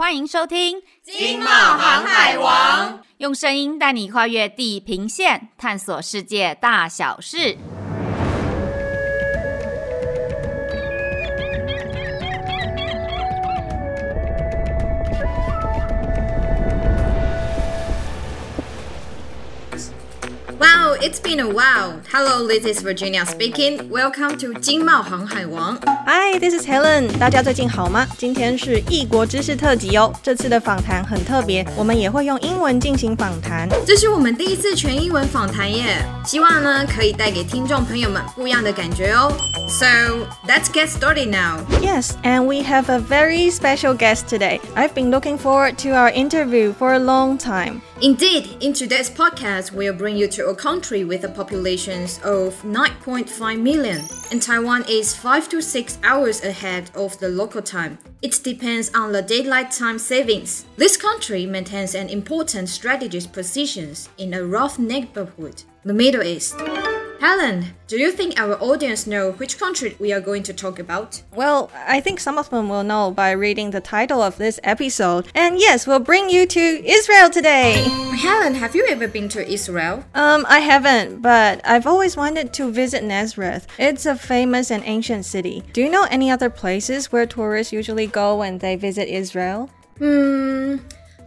欢迎收听《金茂航海王》，用声音带你跨越地平线，探索世界大小事。it's been a while. Hello, this is Virginia speaking. Welcome to 金茂航海王。 Hi, this is Helen。大家最近好吗？今天是异国知识特辑哦。这次的访谈很特别，我们也会用英文进行访谈。这是我们第一次全英文访谈耶，希望呢可以带给听众朋友们不一样的感觉哦。So let's get started now. Yes, and we have a very special guest today. I've been looking forward to our interview for a long time. Indeed, in today's podcast, we'll bring you to a country with a population of 9.5 million, and Taiwan is 5 to 6 hours ahead of the local time. It depends on the daylight time savings. This country maintains an important strategic position in a rough neighborhood, the Middle East. Helen, do you think our audience know which country we are going to talk about? Well, I think some of them will know by reading the title of this episode. And yes, we'll bring you to Israel today. Helen, have you ever been to Israel? Um, I haven't, but I've always wanted to visit Nazareth. It's a famous and ancient city. Do you know any other places where tourists usually go when they visit Israel? Hmm.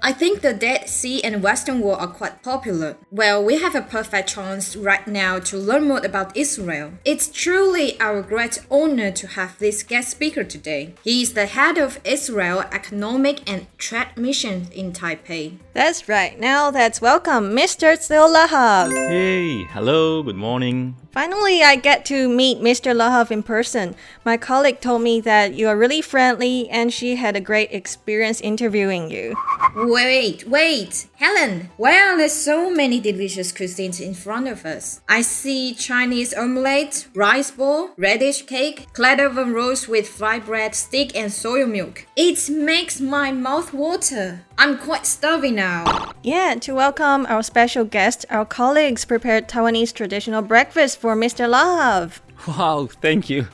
I think the Dead Sea and Western Wall are quite popular. Well, we have a perfect chance right now to learn more about Israel. It's truly our great honor to have this guest speaker today. He is the head of Israel Economic and Trade Mission in Taipei. That's right. Now let's welcome Mr. Tzlil Lahav. Hey, hello, good morning. Finally, I get to meet Mr. Lahav in person. My colleague told me that you are really friendly and she had a great experience interviewing you. Wait, wait, Helen, why are there so many delicious cuisines in front of us? I see Chinese omelette, rice ball, radish cake, clay oven rolls with fried bread, stick, and soy milk. It makes my mouth water. I'm quite starving now. Yeah, to welcome our special guest, our colleagues prepared Taiwanese traditional breakfast for Mr. Lahav. Wow, thank you.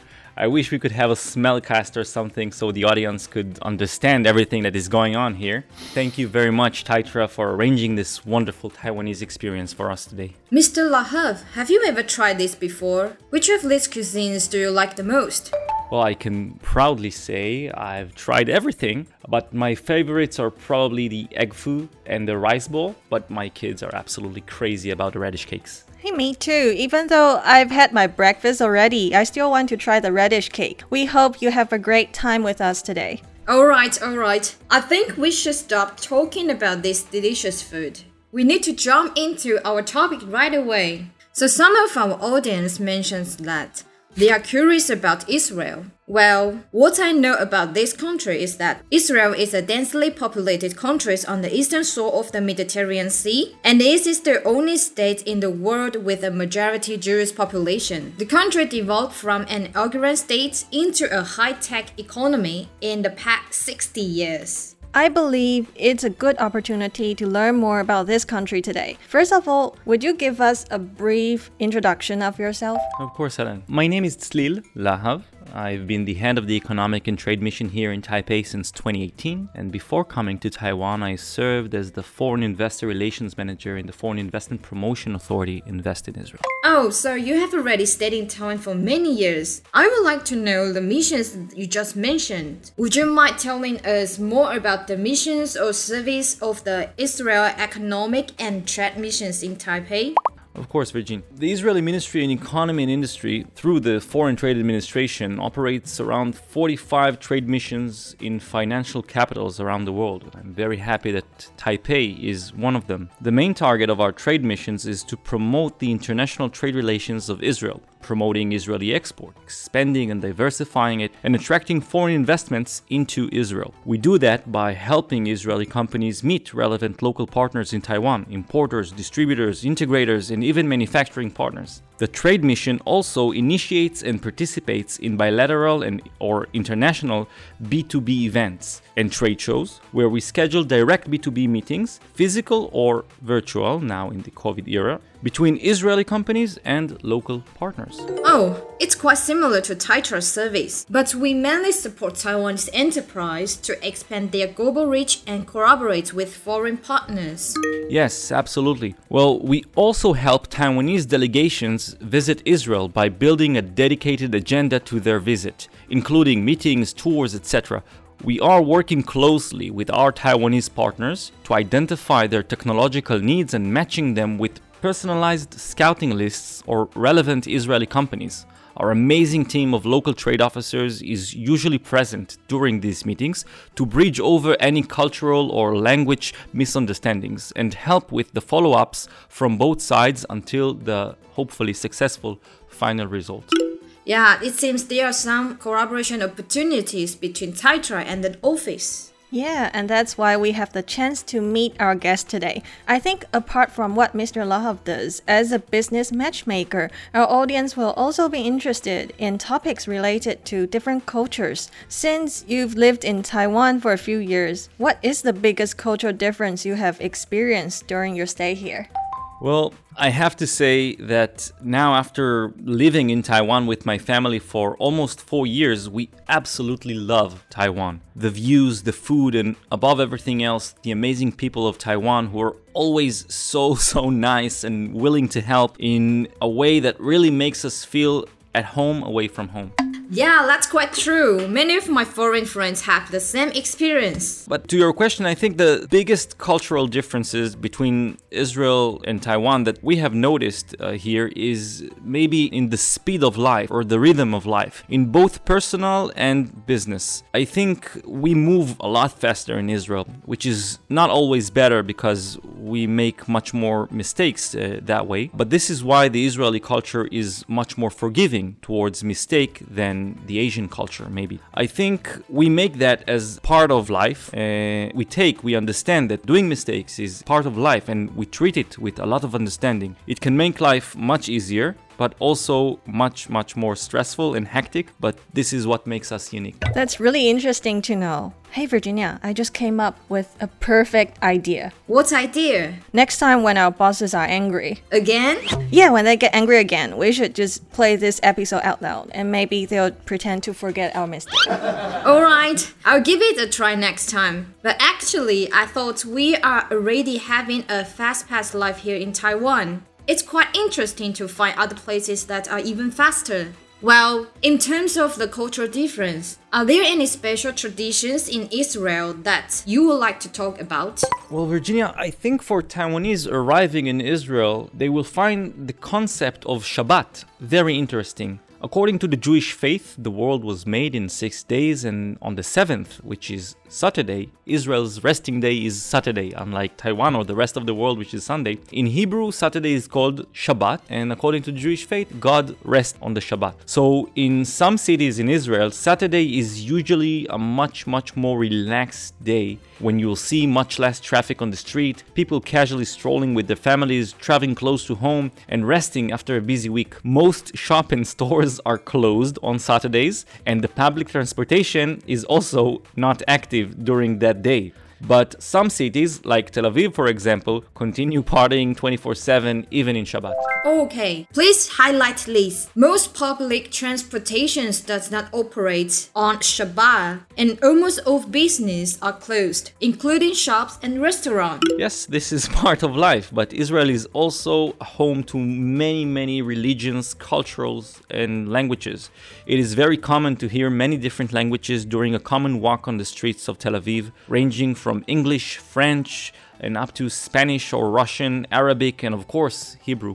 I wish we could have a smellcast or something so the audience could understand everything that is going on here. Thank you very much, Taitra, for arranging this wonderful Taiwanese experience for us today. Mr. Lahav, have you ever tried this before? Which of these cuisines do you like the most? Well, I can proudly say I've tried everything, but my favorites are probably the egg foo and the rice bowl, but my kids are absolutely crazy about the radish cakes. Hey, me too. Even though I've had my breakfast already, I still want to try the radish cake. We hope you have a great time with us today. Alright, alright. I think we should stop talking about this delicious food. We need to jump into our topic right away. So, some of our audience mentions that they are curious about Israel. Well, what I know about this country is that Israel is a densely populated country on the eastern shore of the Mediterranean Sea, and this is the only state in the world with a majority Jewish population. The country developed from an agrarian state into a high-tech economy in the past 60 years. I believe it's a good opportunity to learn more about this country today. First of all, would you give us a brief introduction of yourself? Of course, Helen. My name is Tzlil Lahav. I've been the head of the Economic and Trade Mission here in Taipei since 2018, and before coming to Taiwan, I served as the Foreign Investor Relations Manager in the Foreign Investment Promotion Authority Invest in Israel. Oh, so you have already stayed in Taiwan for many years. I would like to know the missions you just mentioned. Would you mind telling us more about the missions or service of the Israel Economic and Trade Missions in Taipei? Of course, Virgin. The Israeli Ministry in Economy and Industry, through the Foreign Trade Administration, operates around 45 trade missions in financial capitals around the world. I'm very happy that Taipei is one of them. The main target of our trade missions is to promote the international trade relations of Israel, promoting Israeli export, expanding and diversifying it, and attracting foreign investments into Israel. We do that by helping Israeli companies meet relevant local partners in Taiwan, importers, distributors, integrators, and even manufacturing partners. The trade mission also initiates and participates in bilateral and or international B2B events and trade shows where we schedule direct B2B meetings, physical or virtual now in the COVID era, between Israeli companies and local partners. Oh, it's quite similar to Taitra's service, but we mainly support Taiwanese enterprise to expand their global reach and collaborate with foreign partners. Yes, absolutely. Well, we also help Taiwanese delegations visit Israel by building a dedicated agenda to their visit, including meetings, tours, etc. We are working closely with our Taiwanese partners to identify their technological needs and matching them with personalized scouting lists or relevant Israeli companies. Our amazing team of local trade officers is usually present during these meetings to bridge over any cultural or language misunderstandings and help with the follow ups from both sides until the hopefully successful final result. Yeah, it seems there are some collaboration opportunities between Taitra and the office. Yeah, and that's why we have the chance to meet our guest today. I think apart from what Mr. Lahav does as a business matchmaker, our audience will also be interested in topics related to different cultures. Since you've lived in Taiwan for a few years, what is the biggest cultural difference you have experienced during your stay here? Well, I have to say that now, after living in Taiwan with my family for almost four years, we absolutely love Taiwan. The views, the food, and above everything else, the amazing people of Taiwan who are always so, so nice and willing to help in a way that really makes us feel at home away from home. Yeah, that's quite true. Many of my foreign friends have the same experience. But to your question, I think the biggest cultural differences between Israel and Taiwan that we have noticed uh, here is maybe in the speed of life or the rhythm of life in both personal and business. I think we move a lot faster in Israel, which is not always better because we make much more mistakes uh, that way. But this is why the Israeli culture is much more forgiving towards mistake than the Asian culture, maybe. I think we make that as part of life. Uh, we take, we understand that doing mistakes is part of life and we treat it with a lot of understanding. It can make life much easier but also much, much more stressful and hectic. But this is what makes us unique. That's really interesting to know. Hey, Virginia, I just came up with a perfect idea. What idea? Next time when our bosses are angry, Again? yeah, when they get angry again, we should just play this episode out loud and maybe they'll pretend to forget our mistake. Alright, I'll give it a try next time. But actually, I thought we are already having a fast paced life here in Taiwan. It's quite interesting to find other places that are even faster. Well, in terms of the cultural difference, are there any special traditions in Israel that you would like to talk about? Well, Virginia, I think for Taiwanese arriving in Israel, they will find the concept of Shabbat very interesting. According to the Jewish faith, the world was made in six days, and on the seventh, which is Saturday, Israel's resting day is Saturday, unlike Taiwan or the rest of the world, which is Sunday. In Hebrew, Saturday is called Shabbat, and according to Jewish faith, God rests on the Shabbat. So, in some cities in Israel, Saturday is usually a much, much more relaxed day when you'll see much less traffic on the street, people casually strolling with their families, traveling close to home, and resting after a busy week. Most shop and stores are closed on Saturdays, and the public transportation is also not active during that day. But some cities, like Tel Aviv for example, continue partying 24 7 even in Shabbat. Okay, please highlight this. Most public transportations does not operate on Shabbat, and almost all business are closed, including shops and restaurants. Yes, this is part of life, but Israel is also home to many, many religions, cultures, and languages. It is very common to hear many different languages during a common walk on the streets of Tel Aviv, ranging from English, French, and up to Spanish or Russian, Arabic, and of course, Hebrew.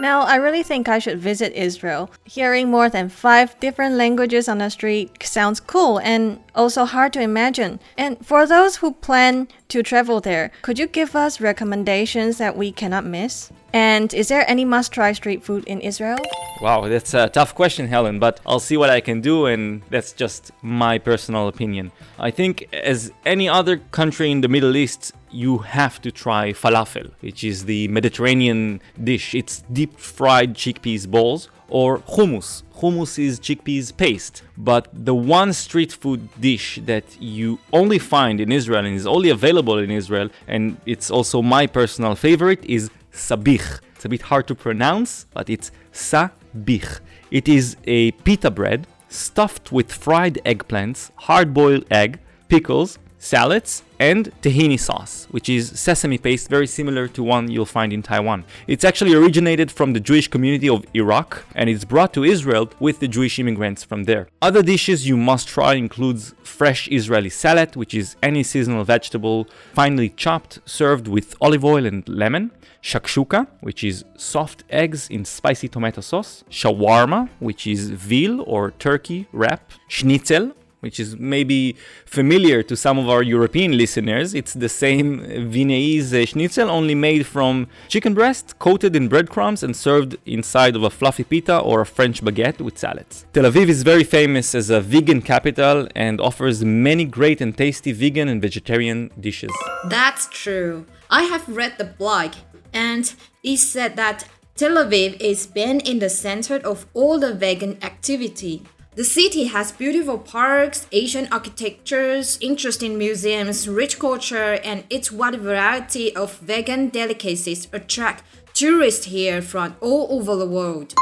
Now, I really think I should visit Israel. Hearing more than five different languages on the street sounds cool and also hard to imagine. And for those who plan to travel there, could you give us recommendations that we cannot miss? And is there any must try street food in Israel? Wow, that's a tough question, Helen, but I'll see what I can do, and that's just my personal opinion. I think, as any other country in the Middle East, you have to try falafel, which is the Mediterranean dish. It's deep fried chickpeas balls, or hummus. Hummus is chickpeas paste. But the one street food dish that you only find in Israel and is only available in Israel, and it's also my personal favorite, is sabich. It's a bit hard to pronounce, but it's sabich. bich. It is a pita bread stuffed with fried eggplants, hard boiled egg, pickles, salads, and tahini sauce, which is sesame paste very similar to one you'll find in Taiwan. It's actually originated from the Jewish community of Iraq and it's brought to Israel with the Jewish immigrants from there. Other dishes you must try includes fresh Israeli salad, which is any seasonal vegetable finely chopped, served with olive oil and lemon. Shakshuka, which is soft eggs in spicy tomato sauce. Shawarma, which is veal or turkey wrap. Schnitzel, which is maybe familiar to some of our European listeners. It's the same Viennese schnitzel, only made from chicken breast, coated in breadcrumbs, and served inside of a fluffy pita or a French baguette with salads. Tel Aviv is very famous as a vegan capital and offers many great and tasty vegan and vegetarian dishes. That's true. I have read the blog, and it said that Tel Aviv is been in the center of all the vegan activity. The city has beautiful parks, Asian architectures, interesting museums, rich culture, and its wide variety of vegan delicacies attract tourists here from all over the world.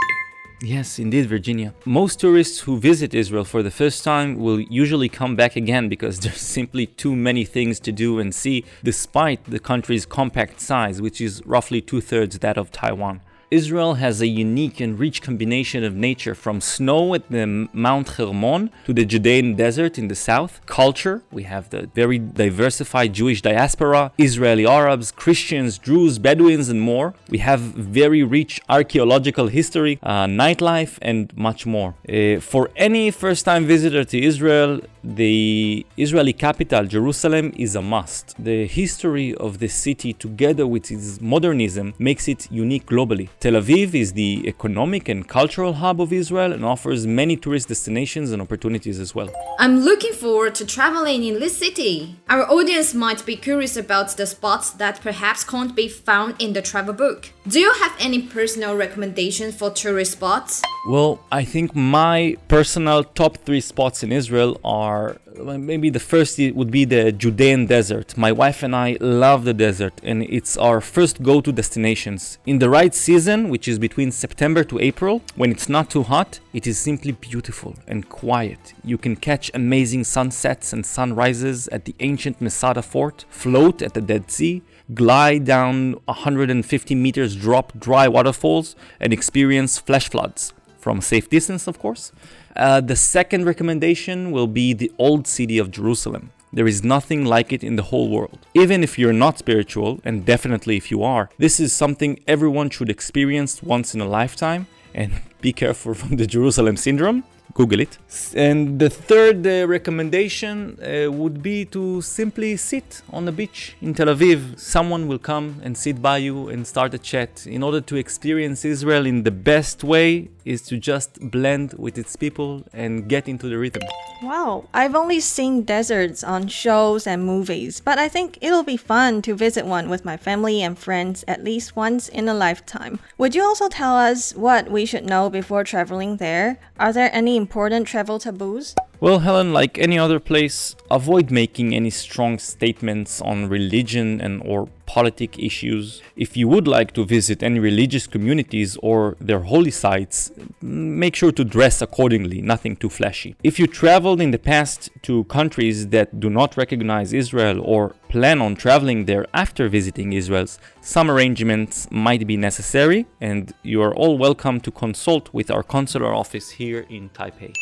Yes, indeed, Virginia. Most tourists who visit Israel for the first time will usually come back again because there's simply too many things to do and see, despite the country's compact size, which is roughly two thirds that of Taiwan. Israel has a unique and rich combination of nature from snow at the Mount Hermon to the Judean desert in the south. Culture, we have the very diversified Jewish diaspora, Israeli Arabs, Christians, Druze, Bedouins, and more. We have very rich archaeological history, uh, nightlife, and much more. Uh, for any first time visitor to Israel, the Israeli capital, Jerusalem, is a must. The history of the city, together with its modernism, makes it unique globally. Tel Aviv is the economic and cultural hub of Israel and offers many tourist destinations and opportunities as well. I'm looking forward to traveling in this city. Our audience might be curious about the spots that perhaps can't be found in the travel book. Do you have any personal recommendations for tourist spots? Well, I think my personal top three spots in Israel are maybe the first would be the Judean desert. My wife and I love the desert, and it's our first go to destinations. In the right season, which is between September to April, when it's not too hot, it is simply beautiful and quiet. You can catch amazing sunsets and sunrises at the ancient Masada fort, float at the Dead Sea, glide down 150 meters drop dry waterfalls, and experience flash floods. From a safe distance, of course. Uh, the second recommendation will be the Old City of Jerusalem. There is nothing like it in the whole world. Even if you're not spiritual, and definitely if you are, this is something everyone should experience once in a lifetime. And be careful from the Jerusalem syndrome. Google it. And the third uh, recommendation uh, would be to simply sit on the beach in Tel Aviv. Someone will come and sit by you and start a chat. In order to experience Israel in the best way, is to just blend with its people and get into the rhythm. Wow, I've only seen deserts on shows and movies, but I think it'll be fun to visit one with my family and friends at least once in a lifetime. Would you also tell us what we should know before traveling there? Are there any important travel taboos? Well, Helen, like any other place, avoid making any strong statements on religion and or politic issues. If you would like to visit any religious communities or their holy sites, make sure to dress accordingly, nothing too flashy. If you traveled in the past to countries that do not recognize Israel or plan on traveling there after visiting Israel, some arrangements might be necessary, and you are all welcome to consult with our consular office here in Taipei.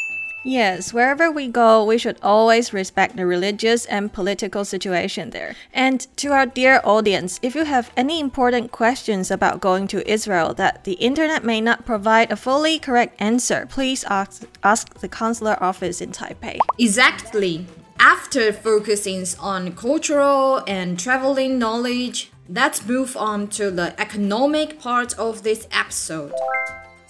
Yes, wherever we go, we should always respect the religious and political situation there. And to our dear audience, if you have any important questions about going to Israel that the internet may not provide a fully correct answer, please ask, ask the consular office in Taipei. Exactly. After focusing on cultural and traveling knowledge, let's move on to the economic part of this episode.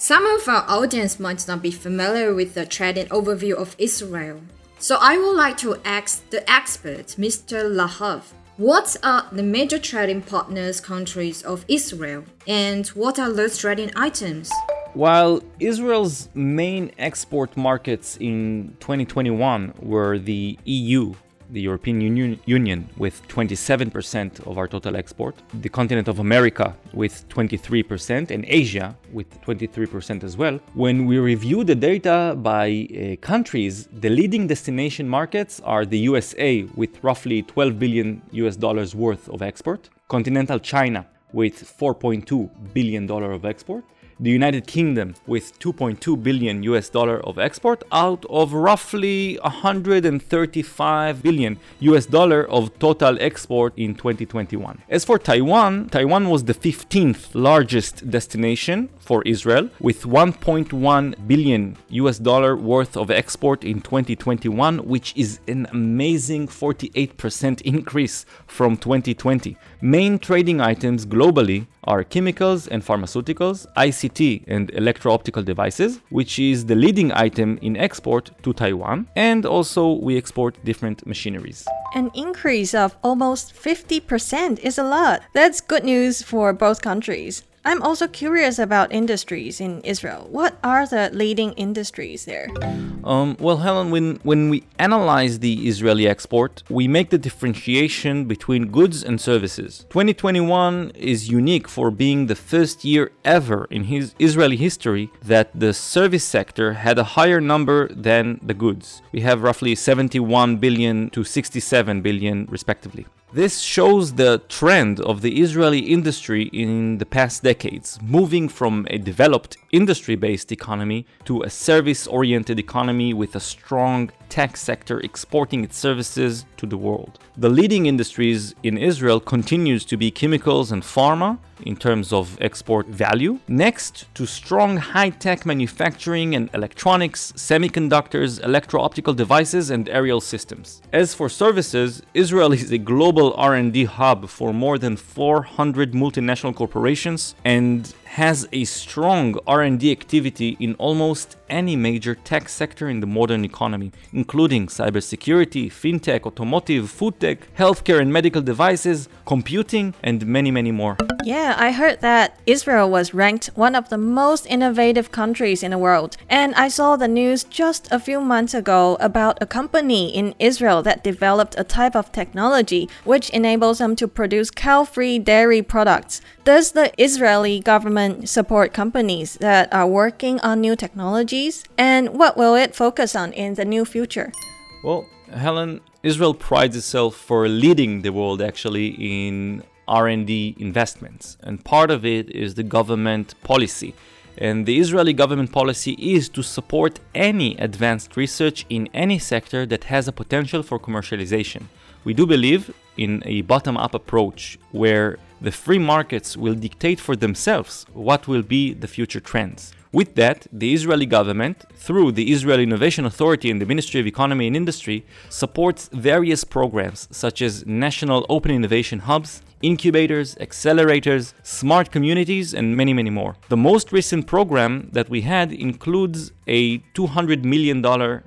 Some of our audience might not be familiar with the trading overview of Israel. So I would like to ask the expert, Mr. Lahav, what are the major trading partners countries of Israel and what are those trading items? While Israel's main export markets in 2021 were the EU, the European Union, Union with 27% of our total export, the continent of America with 23%, and Asia with 23% as well. When we review the data by uh, countries, the leading destination markets are the USA with roughly 12 billion US dollars worth of export, continental China with 4.2 billion dollar of export, the United Kingdom with 2.2 billion US dollar of export out of roughly 135 billion US dollar of total export in 2021. As for Taiwan, Taiwan was the 15th largest destination for Israel with 1.1 billion US dollar worth of export in 2021, which is an amazing 48% increase from 2020. Main trading items globally are chemicals and pharmaceuticals, ICT and electro-optical devices, which is the leading item in export to Taiwan, and also we export different machineries. An increase of almost 50% is a lot. That's good news for both countries. I'm also curious about industries in Israel. What are the leading industries there? Um, well, Helen, when, when we analyze the Israeli export, we make the differentiation between goods and services. 2021 is unique for being the first year ever in his Israeli history that the service sector had a higher number than the goods. We have roughly 71 billion to 67 billion, respectively. This shows the trend of the Israeli industry in the past decades, moving from a developed industry based economy to a service oriented economy with a strong tech sector exporting its services to the world. The leading industries in Israel continues to be chemicals and pharma in terms of export value, next to strong high-tech manufacturing and electronics, semiconductors, electro-optical devices and aerial systems. As for services, Israel is a global R&D hub for more than 400 multinational corporations and has a strong R&D activity in almost any major tech sector in the modern economy, including cybersecurity, fintech, automotive, food tech, healthcare and medical devices, computing, and many, many more. Yeah, I heard that Israel was ranked one of the most innovative countries in the world. And I saw the news just a few months ago about a company in Israel that developed a type of technology which enables them to produce cow free dairy products. Does the Israeli government support companies that are working on new technologies? And what will it focus on in the new future? Well, Helen, Israel prides itself for leading the world actually in R&D investments, and part of it is the government policy. And the Israeli government policy is to support any advanced research in any sector that has a potential for commercialization. We do believe in a bottom up approach where the free markets will dictate for themselves what will be the future trends. With that, the Israeli government, through the Israel Innovation Authority and the Ministry of Economy and Industry, supports various programs such as national open innovation hubs, incubators, accelerators, smart communities, and many, many more. The most recent program that we had includes a $200 million uh,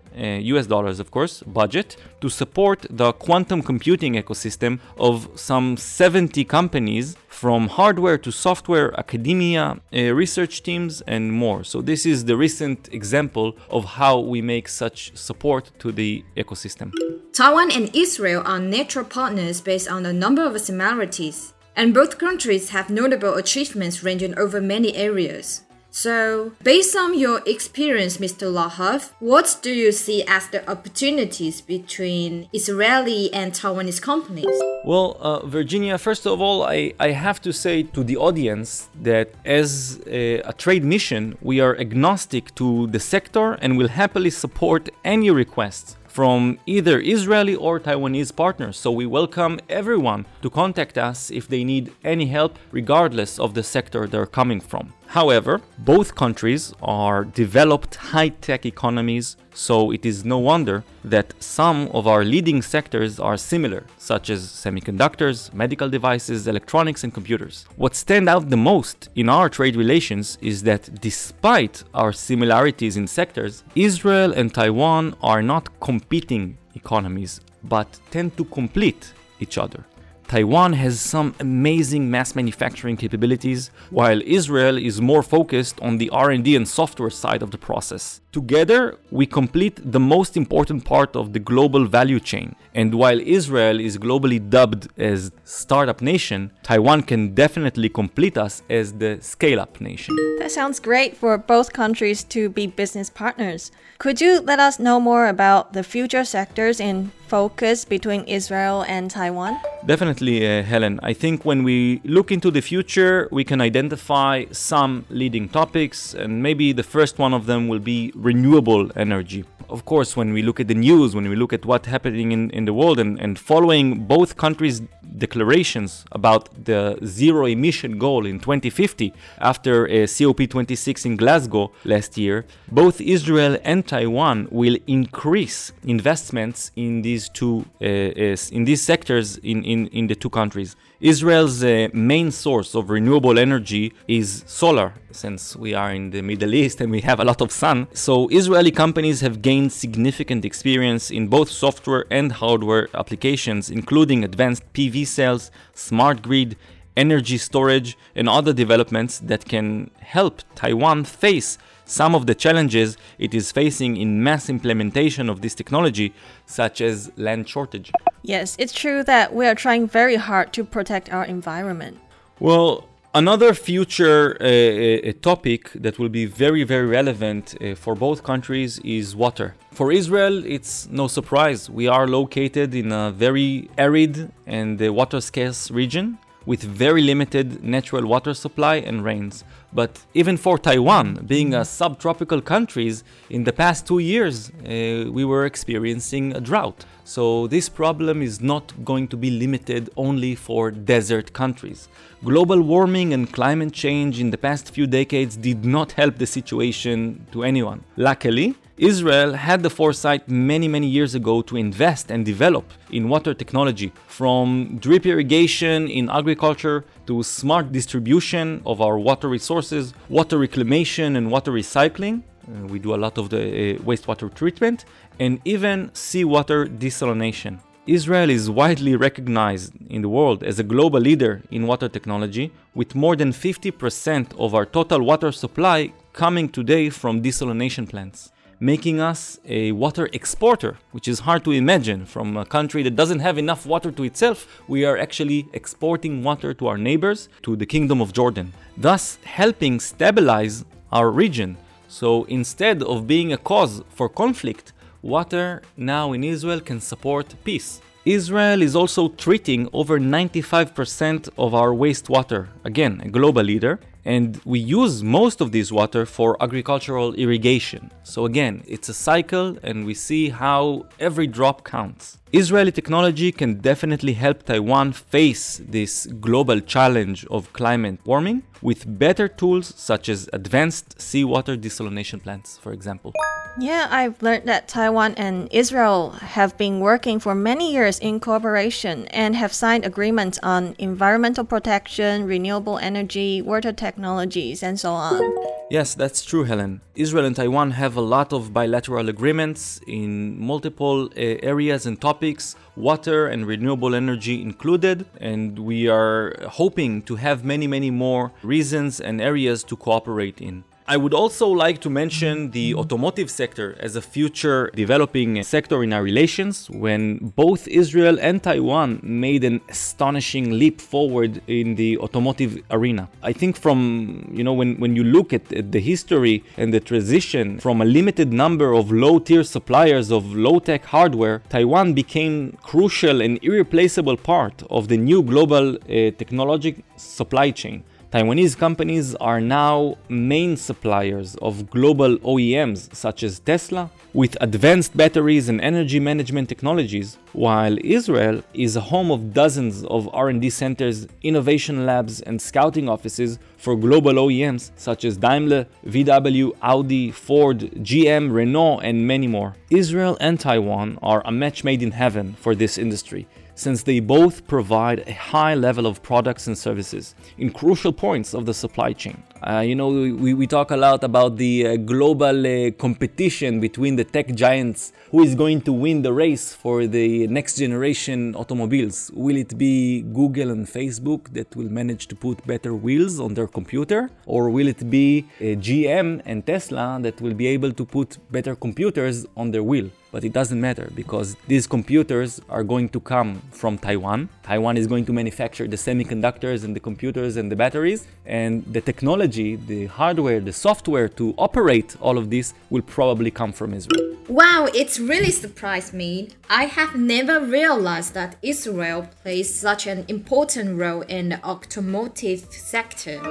US dollars, of course, budget to support the quantum computing ecosystem of some 70 companies from hardware to software, academia, uh, research teams, and more. So, this is the recent example of how we make such support to the ecosystem. Taiwan and Israel are natural partners based on a number of similarities, and both countries have notable achievements ranging over many areas. So, based on your experience, Mr. Lahav, what do you see as the opportunities between Israeli and Taiwanese companies? Well, uh, Virginia, first of all, I, I have to say to the audience that as a, a trade mission, we are agnostic to the sector and will happily support any requests from either Israeli or Taiwanese partners. So we welcome everyone to contact us if they need any help, regardless of the sector they're coming from. However, both countries are developed high tech economies, so it is no wonder that some of our leading sectors are similar, such as semiconductors, medical devices, electronics, and computers. What stand out the most in our trade relations is that despite our similarities in sectors, Israel and Taiwan are not competing economies, but tend to complete each other. Taiwan has some amazing mass manufacturing capabilities, while Israel is more focused on the R&D and software side of the process. Together, we complete the most important part of the global value chain. And while Israel is globally dubbed as startup nation, Taiwan can definitely complete us as the scale-up nation. That sounds great for both countries to be business partners. Could you let us know more about the future sectors in focus between Israel and Taiwan? Definitely, uh, Helen. I think when we look into the future, we can identify some leading topics, and maybe the first one of them will be renewable energy of course, when we look at the news, when we look at what's happening in, in the world, and, and following both countries' declarations about the zero emission goal in 2050 after a COP26 in Glasgow last year, both Israel and Taiwan will increase investments in these two uh, in these sectors in, in, in the two countries. Israel's uh, main source of renewable energy is solar, since we are in the Middle East and we have a lot of sun. So, Israeli companies have gained significant experience in both software and hardware applications, including advanced PV cells, smart grid, energy storage, and other developments that can help Taiwan face some of the challenges it is facing in mass implementation of this technology, such as land shortage. Yes, it's true that we are trying very hard to protect our environment. Well, Another future uh, uh, topic that will be very, very relevant uh, for both countries is water. For Israel, it's no surprise. We are located in a very arid and uh, water scarce region with very limited natural water supply and rains. But even for Taiwan, being a subtropical country, in the past two years, uh, we were experiencing a drought. So this problem is not going to be limited only for desert countries. Global warming and climate change in the past few decades did not help the situation to anyone. Luckily, Israel had the foresight many, many years ago to invest and develop in water technology, from drip irrigation in agriculture to smart distribution of our water resources, water reclamation and water recycling. Uh, we do a lot of the uh, wastewater treatment, and even seawater desalination. Israel is widely recognized in the world as a global leader in water technology, with more than 50% of our total water supply coming today from desalination plants making us a water exporter, which is hard to imagine from a country that doesn't have enough water to itself. We are actually exporting water to our neighbors, to the Kingdom of Jordan, thus helping stabilize our region. So instead of being a cause for conflict, water now in Israel can support peace. Israel is also treating over 95% of our wastewater, again, a global leader, and we use most of this water for agricultural irrigation. So again, it's a cycle and we see how every drop counts. Israeli technology can definitely help Taiwan face this global challenge of climate warming with better tools such as advanced seawater desalination plants, for example. Yeah, I've learned that Taiwan and Israel have been working for many years in cooperation and have signed agreements on environmental protection, renewable energy, water technologies, and so on. Yes, that's true, Helen. Israel and Taiwan have a lot of bilateral agreements in multiple uh, areas and topics, water and renewable energy included, and we are hoping to have many, many more reasons and areas to cooperate in. I would also like to mention the automotive sector as a future developing sector in our relations when both Israel and Taiwan made an astonishing leap forward in the automotive arena. I think from, you know, when, when you look at, at the history and the transition from a limited number of low tier suppliers of low tech hardware, Taiwan became crucial and irreplaceable part of the new global uh, technological supply chain. Taiwanese companies are now main suppliers of global OEMs such as Tesla with advanced batteries and energy management technologies, while Israel is a home of dozens of R&D centers, innovation labs and scouting offices for global OEMs such as Daimler, VW, Audi, Ford, GM, Renault and many more. Israel and Taiwan are a match made in heaven for this industry since they both provide a high level of products and services in crucial points of the supply chain. Uh, you know, we, we talk a lot about the uh, global uh, competition between the tech giants. Who is going to win the race for the next generation automobiles? Will it be Google and Facebook that will manage to put better wheels on their computer? Or will it be uh, GM and Tesla that will be able to put better computers on their wheel? but it doesn't matter because these computers are going to come from Taiwan. Taiwan is going to manufacture the semiconductors and the computers and the batteries, and the technology, the hardware, the software to operate all of this will probably come from Israel. Wow, it's really surprised me. I have never realized that Israel plays such an important role in the automotive sector.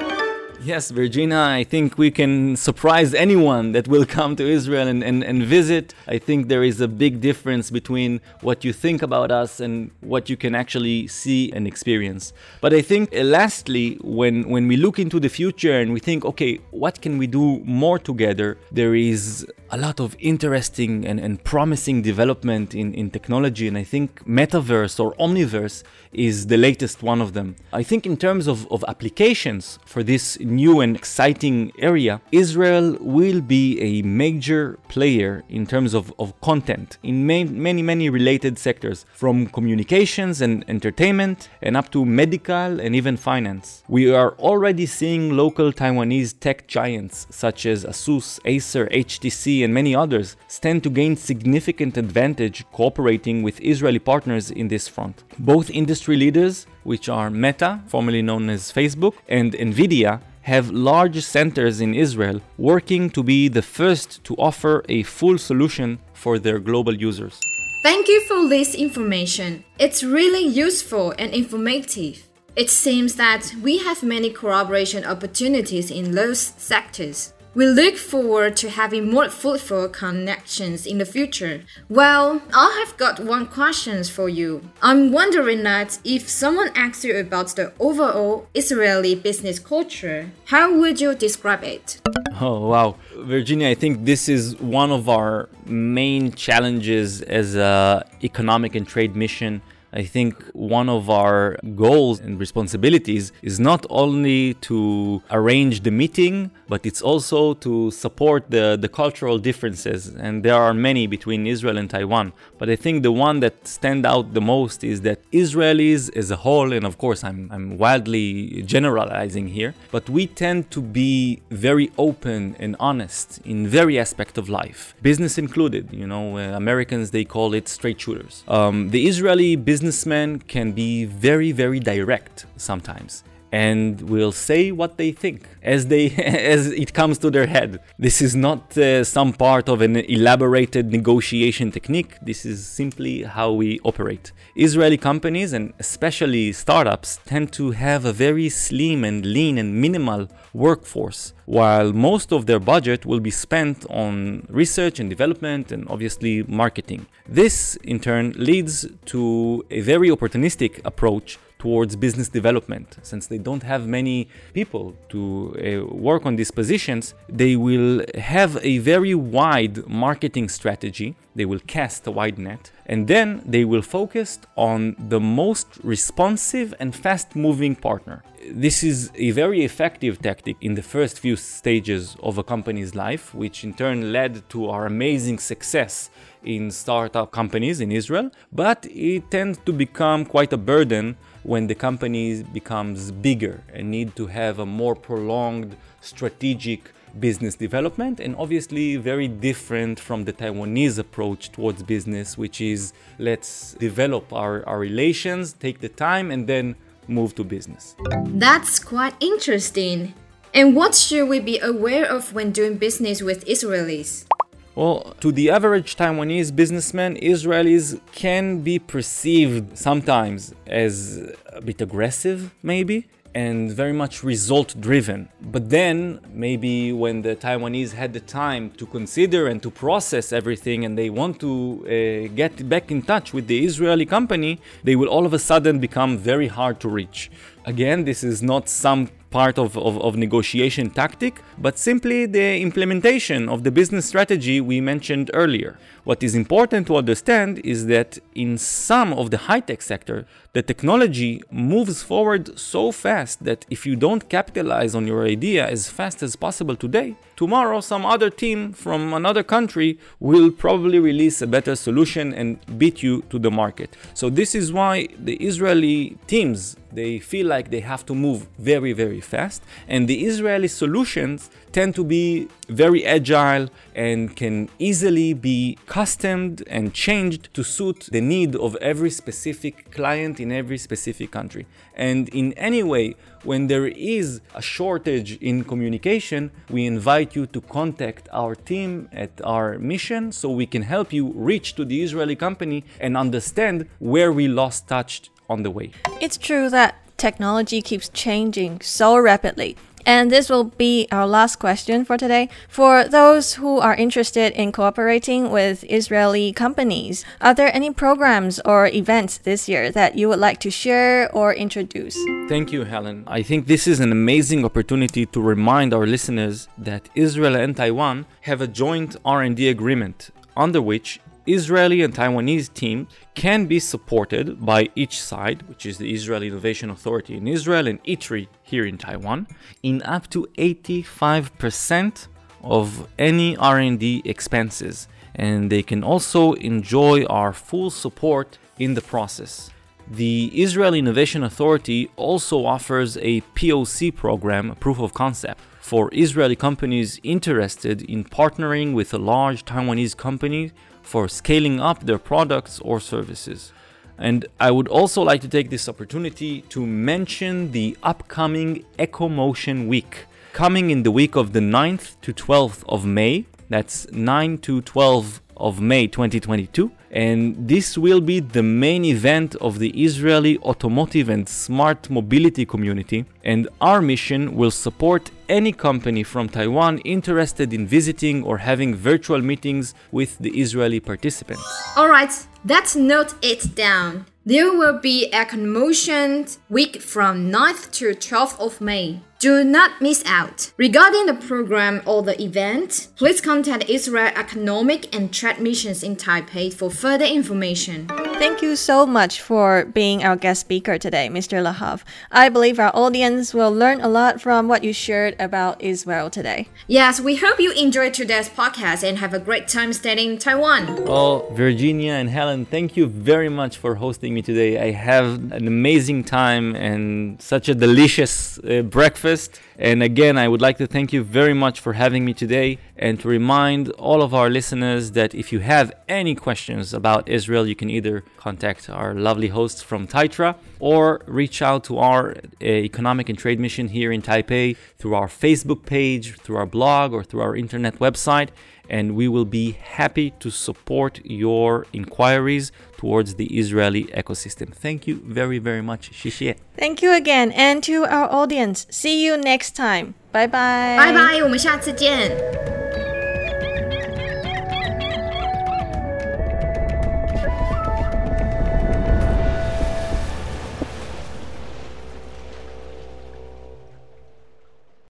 Yes, Virginia, I think we can surprise anyone that will come to Israel and, and, and visit. I think there is a big difference between what you think about us and what you can actually see and experience. But I think, uh, lastly, when, when we look into the future and we think, okay, what can we do more together, there is a lot of interesting and, and promising development in, in technology. And I think metaverse or omniverse is the latest one of them. I think, in terms of, of applications for this new and exciting area, Israel will be a major player in terms of, of content in many, many related sectors, from communications and entertainment and up to medical and even finance. We are already seeing local Taiwanese tech giants such as Asus, Acer, HTC, and many others stand to gain significant advantage cooperating with Israeli partners in this front. Both industry leaders, which are Meta, formerly known as Facebook, and Nvidia, have large centers in Israel working to be the first to offer a full solution for their global users. Thank you for this information. It's really useful and informative. It seems that we have many collaboration opportunities in those sectors. We look forward to having more fruitful connections in the future. Well, I have got one question for you. I'm wondering that if someone asks you about the overall Israeli business culture, how would you describe it? Oh, wow. Virginia, I think this is one of our main challenges as a economic and trade mission I think one of our goals and responsibilities is not only to arrange the meeting, but it's also to support the, the cultural differences. And there are many between Israel and Taiwan. But I think the one that stand out the most is that Israelis as a whole, and of course I'm, I'm wildly generalizing here, but we tend to be very open and honest in very aspect of life, business included. You know, uh, Americans they call it straight shooters. Um, the Israeli businessmen can be very, very direct sometimes and will say what they think as they as it comes to their head. This is not uh, some part of an elaborated negotiation technique. This is simply how we operate. Israeli companies and especially startups tend to have a very slim and lean and minimal workforce, while most of their budget will be spent on research and development and obviously marketing. This in turn leads to a very opportunistic approach towards business development. Since they don't have many people to uh, work on these positions, they will have a very wide marketing strategy. They will cast a wide net and then they will focus on the most responsive and fast moving partner. This is a very effective tactic in the first few stages of a company's life, which in turn led to our amazing success in startup companies in Israel, but it tends to become quite a burden when the company becomes bigger and need to have a more prolonged strategic business development and obviously very different from the Taiwanese approach towards business, which is let's develop our, our relations, take the time, and then move to business. That's quite interesting. And what should we be aware of when doing business with Israelis? Well, to the average Taiwanese businessman, Israelis can be perceived sometimes as a bit aggressive, maybe, and very much result driven. But then, maybe when the Taiwanese had the time to consider and to process everything and they want to uh, get back in touch with the Israeli company, they will all of a sudden become very hard to reach. Again, this is not some part of, of, of negotiation tactic, but simply the implementation of the business strategy we mentioned earlier. What is important to understand is that in some of the high tech sector, the technology moves forward so fast that if you don't capitalize on your idea as fast as possible today, tomorrow some other team from another country will probably release a better solution and beat you to the market. So this is why the Israeli teams they feel like they have to move very, very fast. And the Israeli solutions tend to be very agile and can easily be customed and changed to suit the need of every specific client in every specific country. And in any way, when there is a shortage in communication, we invite you to contact our team at our mission so we can help you reach to the Israeli company and understand where we lost touch on the way. It's true that technology keeps changing so rapidly. And this will be our last question for today. For those who are interested in cooperating with Israeli companies, are there any programs or events this year that you would like to share or introduce? Thank you, Helen. I think this is an amazing opportunity to remind our listeners that Israel and Taiwan have a joint R&D agreement under which Israeli and Taiwanese team can be supported by each side, which is the Israel Innovation Authority in Israel and ITRI here in Taiwan, in up to 85% of any R&D expenses, and they can also enjoy our full support in the process. The Israel Innovation Authority also offers a POC program, a proof of concept, for Israeli companies interested in partnering with a large Taiwanese company for scaling up their products or services. And I would also like to take this opportunity to mention the upcoming EcoMotion Week, coming in the week of the 9th to 12th of May. That's 9 to 12 of May 2022. And this will be the main event of the Israeli automotive and smart mobility community. And our mission will support any company from Taiwan interested in visiting or having virtual meetings with the Israeli participants. Alright, let's note it down. There will be a Motion week from 9th to 12th of May. Do not miss out. Regarding the program or the event, please contact Israel Economic and Trade Missions in Taipei for further information. Thank you so much for being our guest speaker today, Mr. Lahav. I believe our audience will learn a lot from what you shared about Israel today. Yes, we hope you enjoyed today's podcast and have a great time studying in Taiwan. Well, Virginia and Helen, thank you very much for hosting me today. I have an amazing time and such a delicious uh, breakfast. And again, I would like to thank you very much for having me today and to remind all of our listeners that if you have any questions about Israel, you can either contact our lovely hosts from Taitra or reach out to our uh, economic and trade mission here in Taipei through our Facebook page, through our blog, or through our internet website. And we will be happy to support your inquiries towards the Israeli ecosystem. Thank you very, very much. Shishie. Thank you again. And to our audience, see you next time. Bye bye. 拜拜，我们下次见。